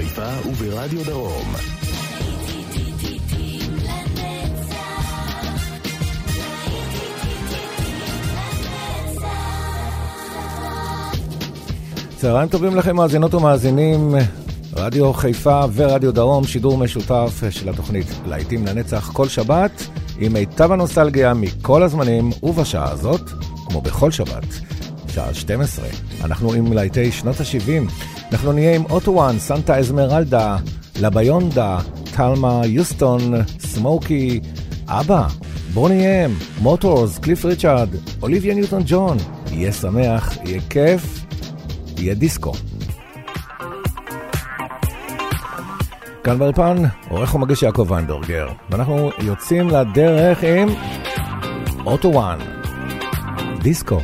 חיפה וברדיו דרום. צהריים טובים לכם מאזינות ומאזינים, רדיו חיפה ורדיו דרום, שידור משותף של התוכנית להיטים לנצח כל שבת, עם מיטב הנוסטלגיה מכל הזמנים, ובשעה הזאת, כמו בכל שבת, שעה 12, אנחנו עם להיטי שנות ה-70. אנחנו נהיה עם אוטוואן, סנטה אזמרלדה, לביונדה, טלמה, יוסטון, סמוקי, אבא, בוני אם, מוטורס, קליף ריצ'ארד, אוליביה ניוטון ג'ון. יהיה שמח, יהיה כיף, יהיה דיסקו. כאן באולפן, עורך ומגיש יעקב ויינברגר, ואנחנו יוצאים לדרך עם אוטו וואן, דיסקו.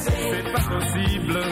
C'est pas possible.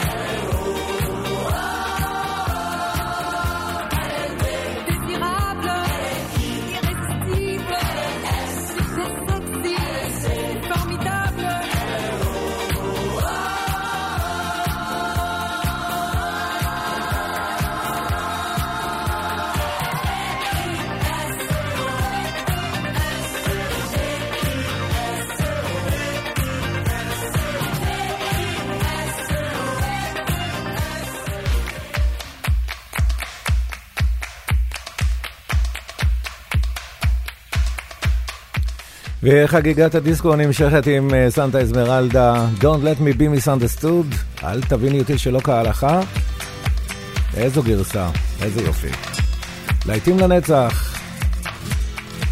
וחגיגת הדיסקו נמשכת עם אה, סנטה אזמרלדה, Don't let me be misunderstood, אל תביני אותי שלא כהלכה. איזו גרסה, איזה יופי. להיטים לנצח,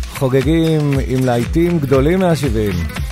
חוגגים עם להיטים גדולים מהשבעים.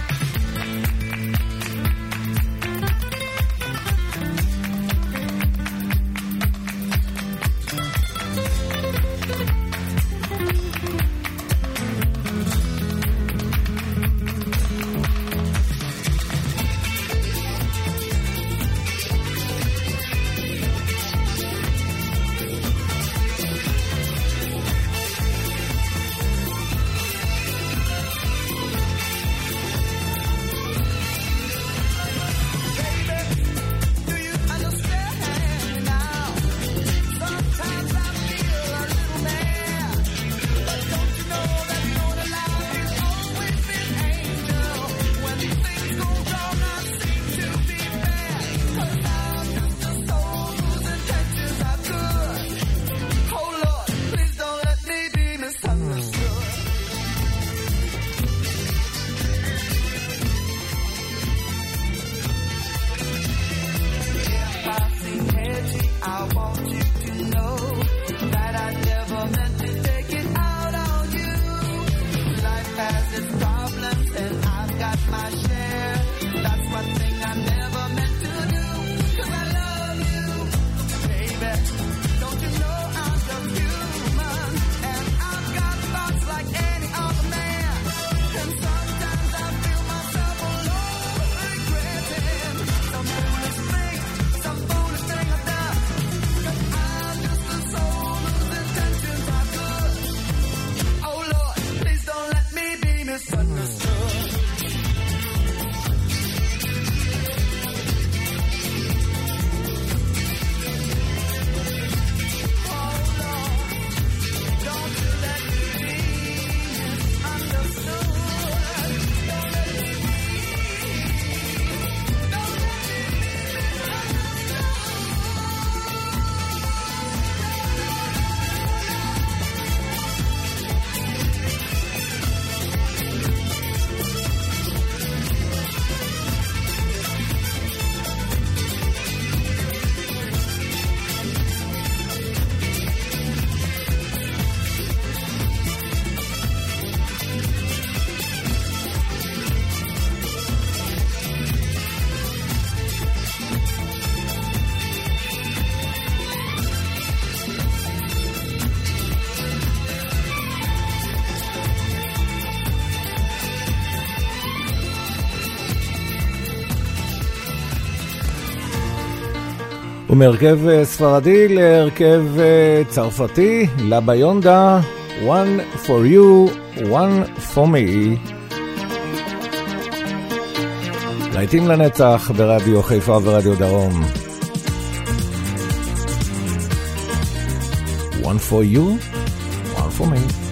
ומהרכב אה, ספרדי להרכב אה, צרפתי, לביונדה, One for you, one for me. להיטים לנצח ברדיו חיפה ורדיו דרום. One for you, one for me.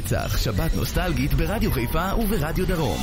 לנצח, שבת נוסטלגית ברדיו חיפה וברדיו דרום.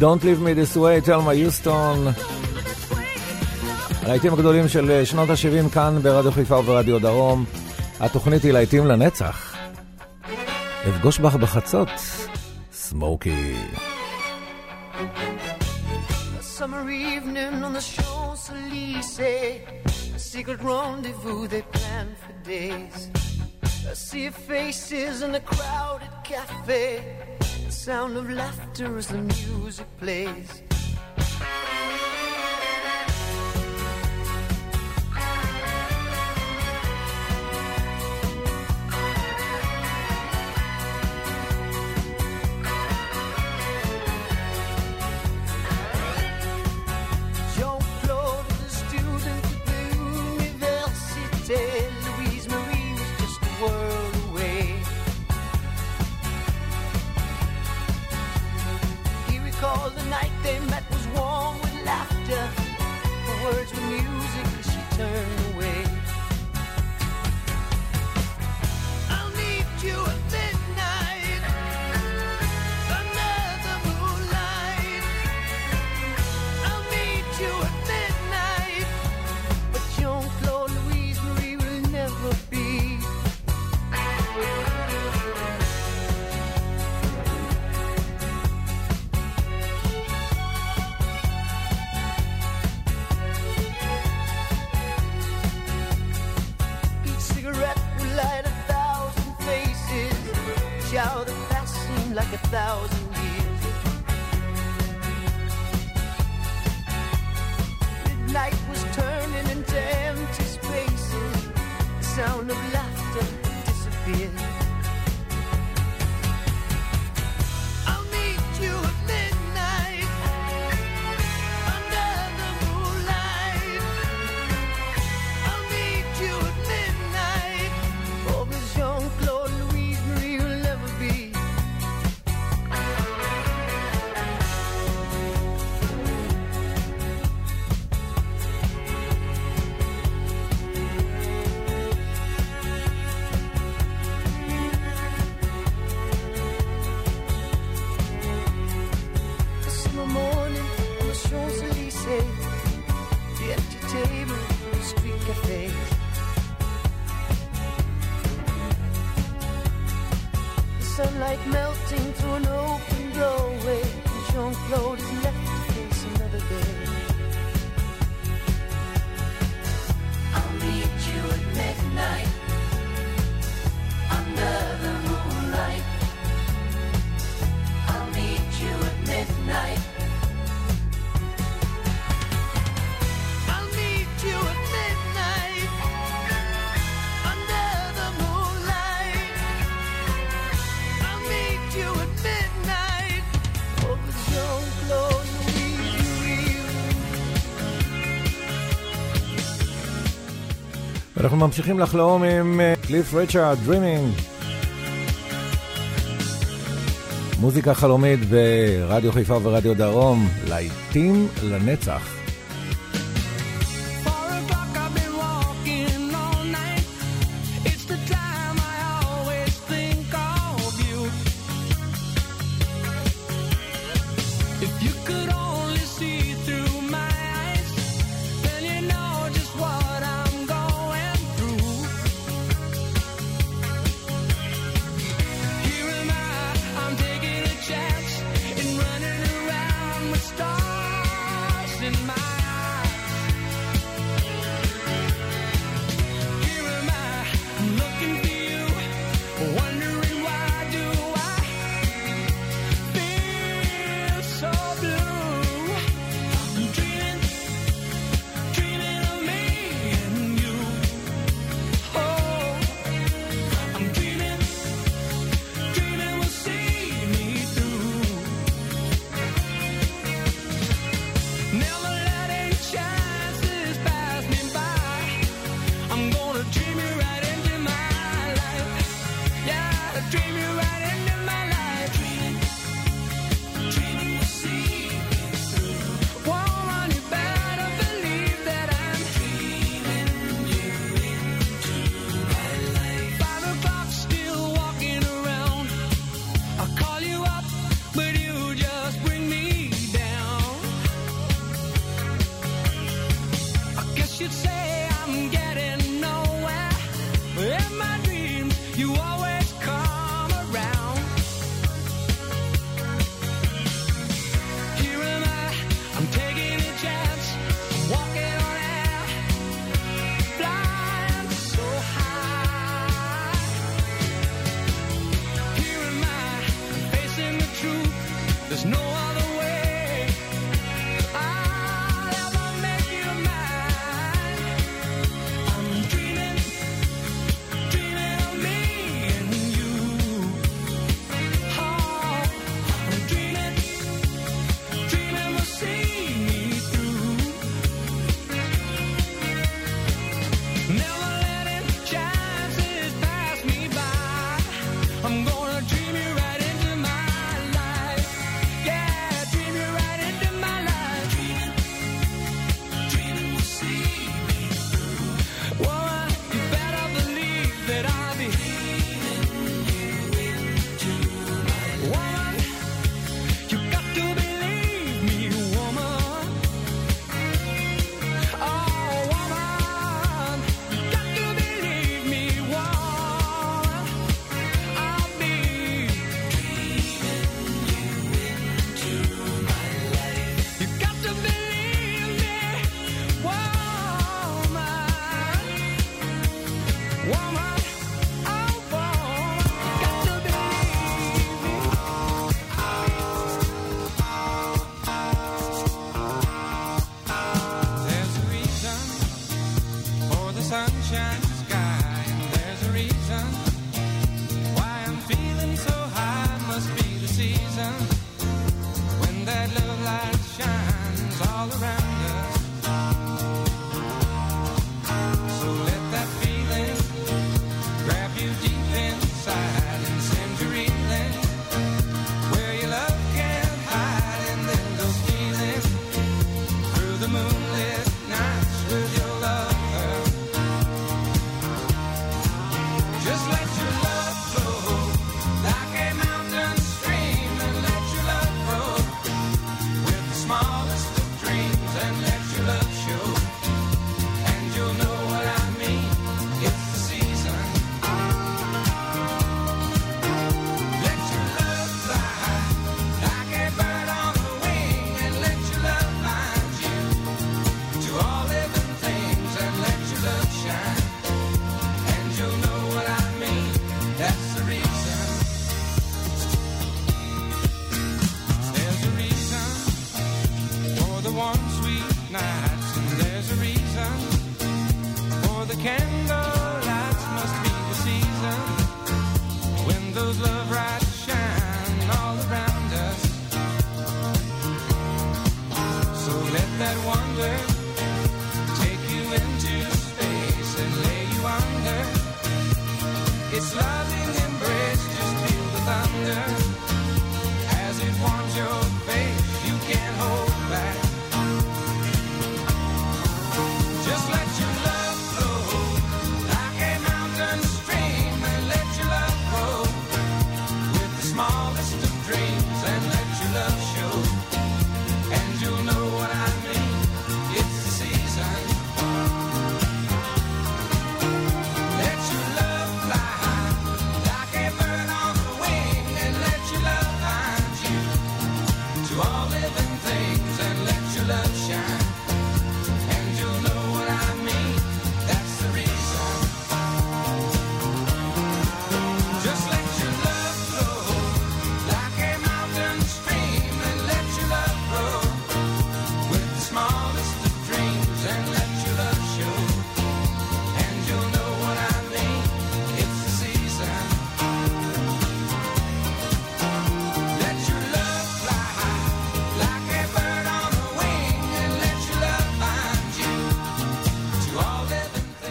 Don't Leave Me This Way, תלמה יוסטון. הלהיטים הגדולים של אה, שנות ה-70 כאן ברדיו חיפה וברדיו דרום. התוכנית היא להיטים לנצח. אפגוש בך בחצות, סמוקי. Summer evening on the Champs-Élysées, a secret rendezvous they planned for days. I see your faces in a crowded cafe. The sound of laughter as the music plays. אנחנו ממשיכים לחלום עם אה, קליף ריצ'רד, Dreaming. מוזיקה חלומית ברדיו חיפה ורדיו דרום, להיטים לנצח. slide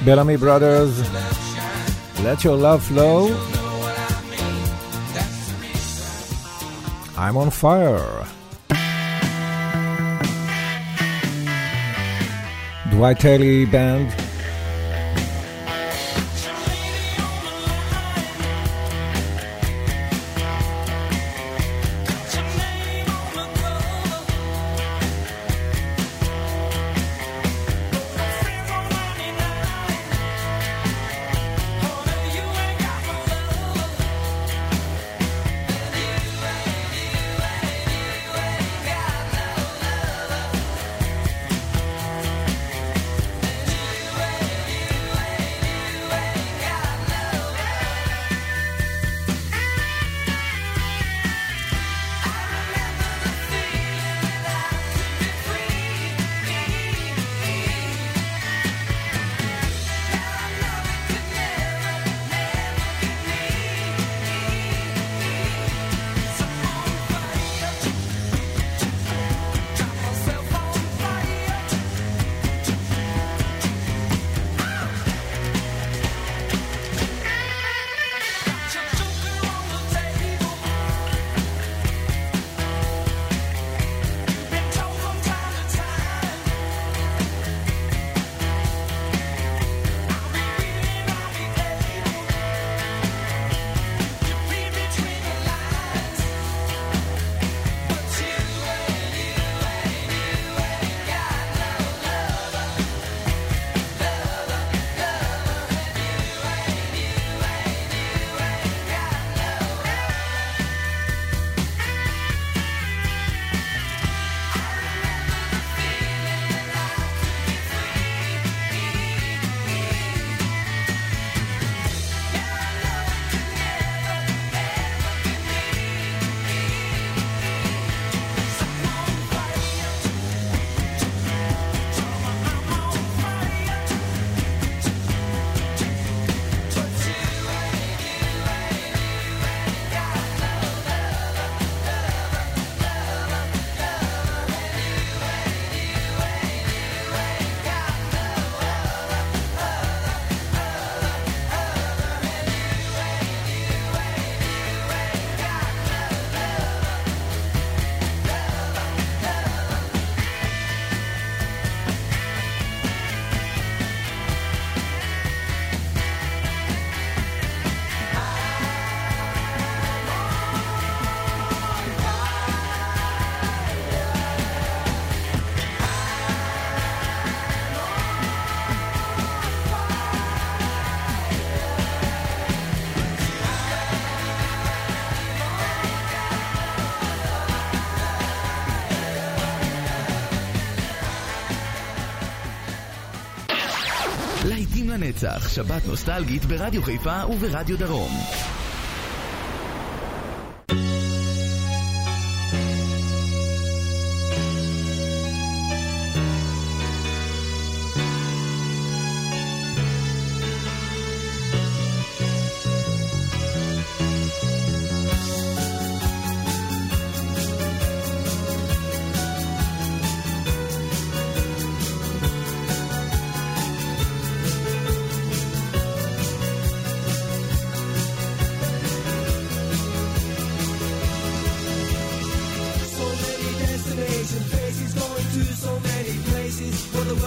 Bellamy Brothers, Let Your Love Flow. I'm on fire. Dwight Haley Band. לנצח, שבת נוסטלגית ברדיו חיפה וברדיו דרום.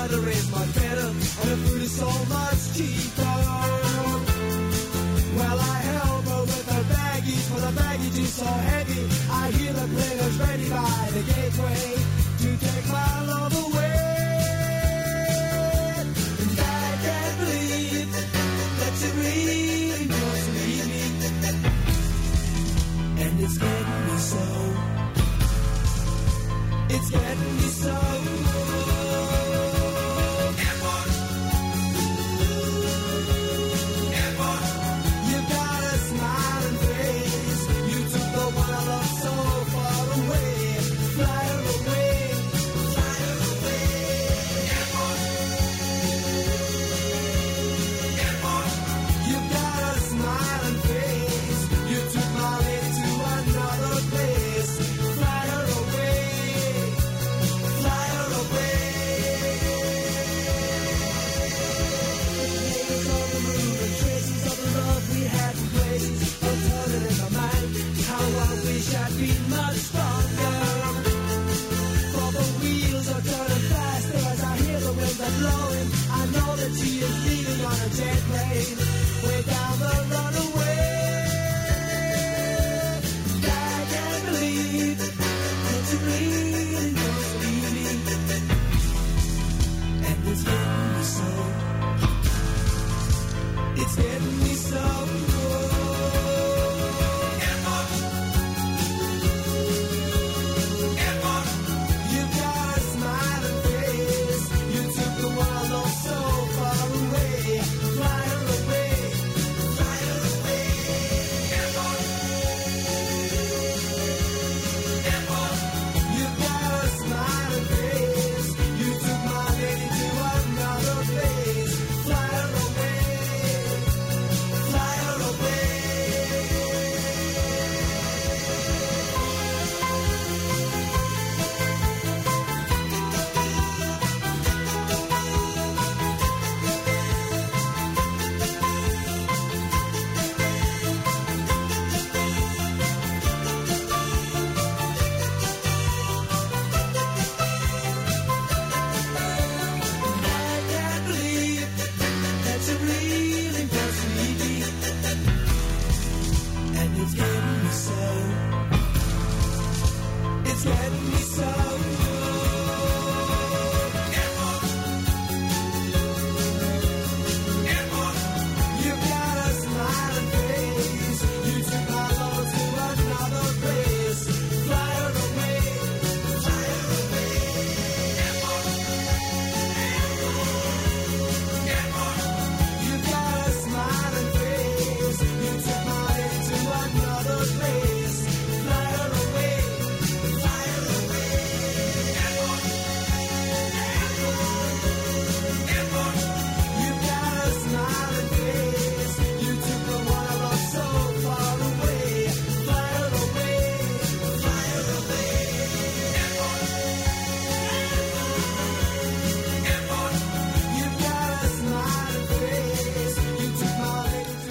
weather is much better and the food is so much cheaper. Well, I help her with her baggies, for the baggage is so heavy. I hear the players ready by the gateway to take my love away. And I can't believe that you really must leave me. And it's getting me so.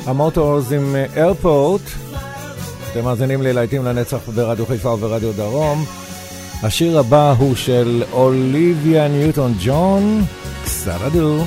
המוטורס עם אה, איירפורט. אתם מאזינים לי להיטים לנצח ברדיו חיפה וברדיו דרום. השיר הבא הוא של אוליביה ניוטון ג'ון, קסרדו.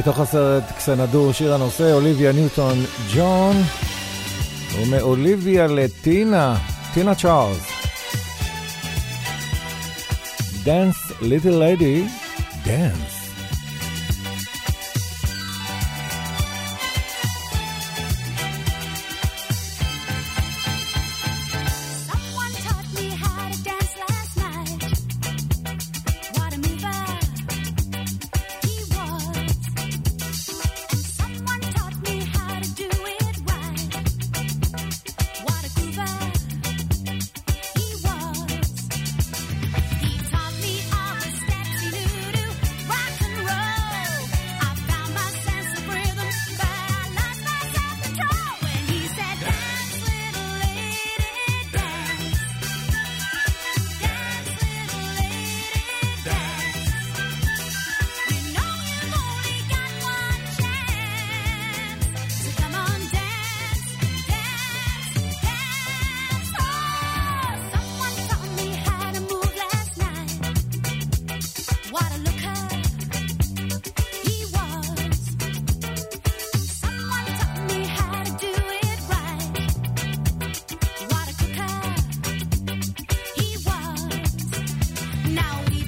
מתוך הסרט קסנדור, שיר הנושא, אוליביה ניוטון ג'ון, ומאוליביה לטינה, טינה צ'ארלס. Dance, little lady, dance. now we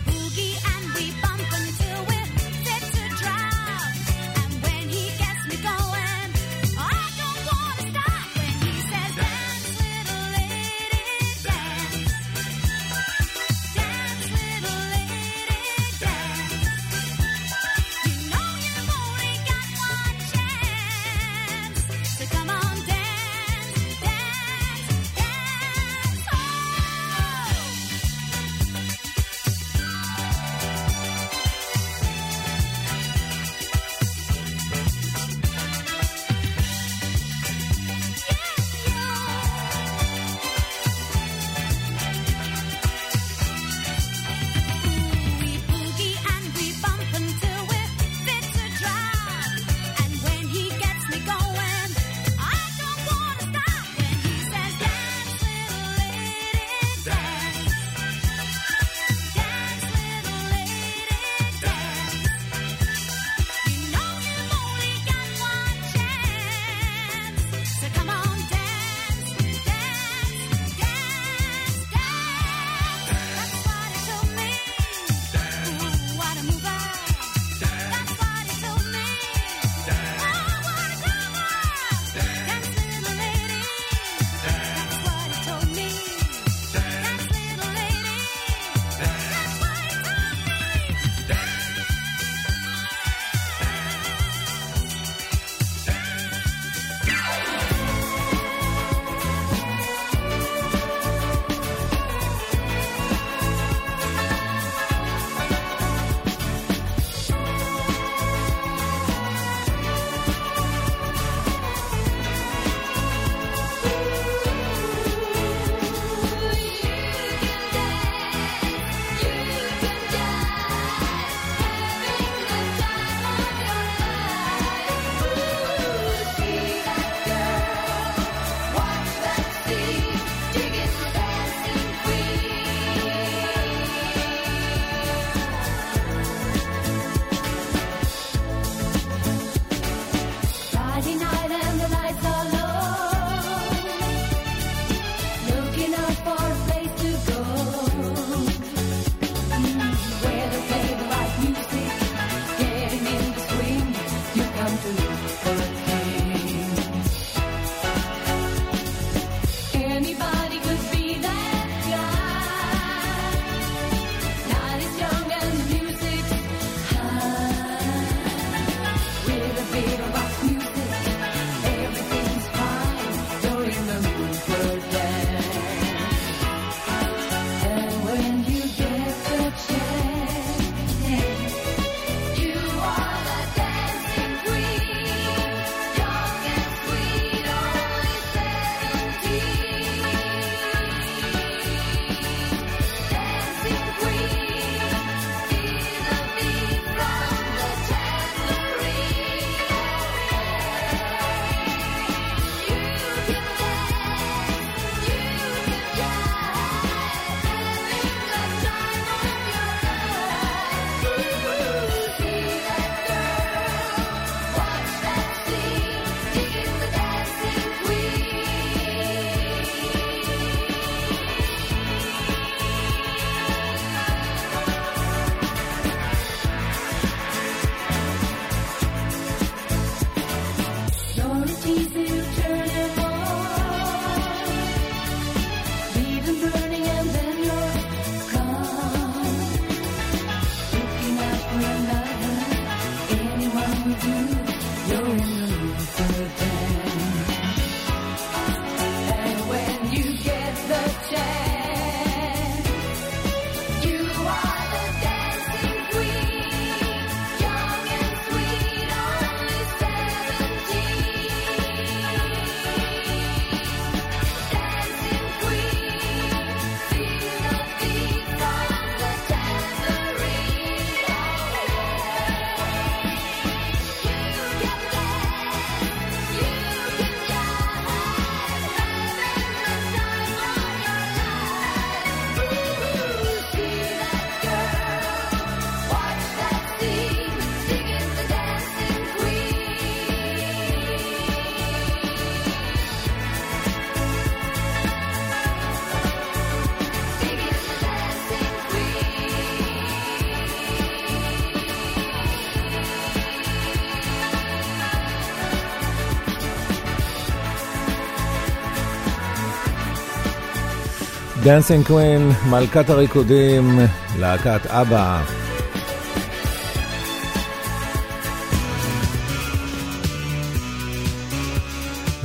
Dancing Queen, מלכת הריקודים, להקת אבא.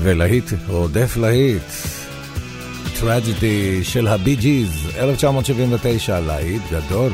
ולהיט רודף להיט, Tragedy של הבי ג'יז, 1979, להיט גדול.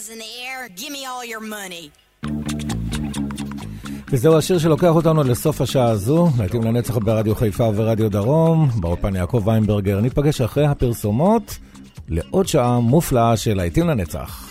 Hands in the air. Give me all your money. וזהו השיר שלוקח אותנו לסוף השעה הזו, להיטים לנצח ברדיו חיפה וברדיו דרום, באולפן יעקב ויינברגר. ניפגש אחרי הפרסומות לעוד שעה מופלאה של להיטים לנצח.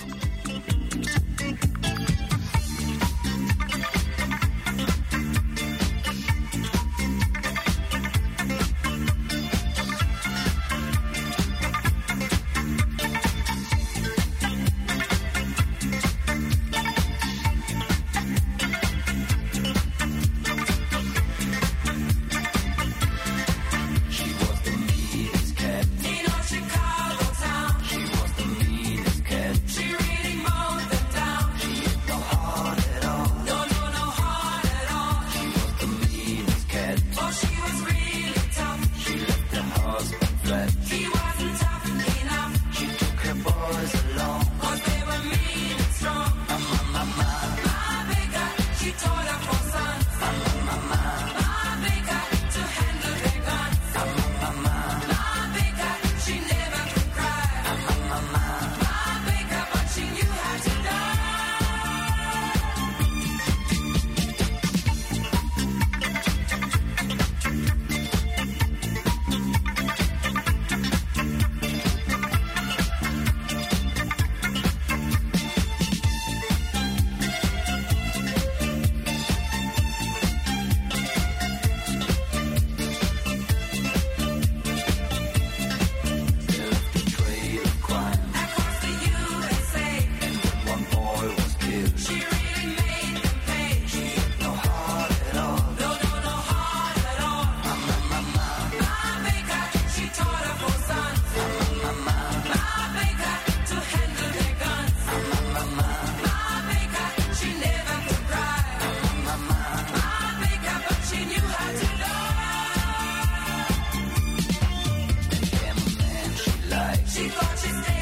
she thought she'd stay.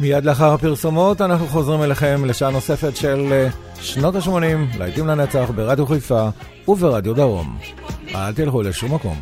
מיד לאחר הפרסומות אנחנו חוזרים אליכם לשעה נוספת של אה, שנות ה-80, לעיתים לנצח ברדיו חיפה וברדיו דרום. אל תלכו לשום מקום.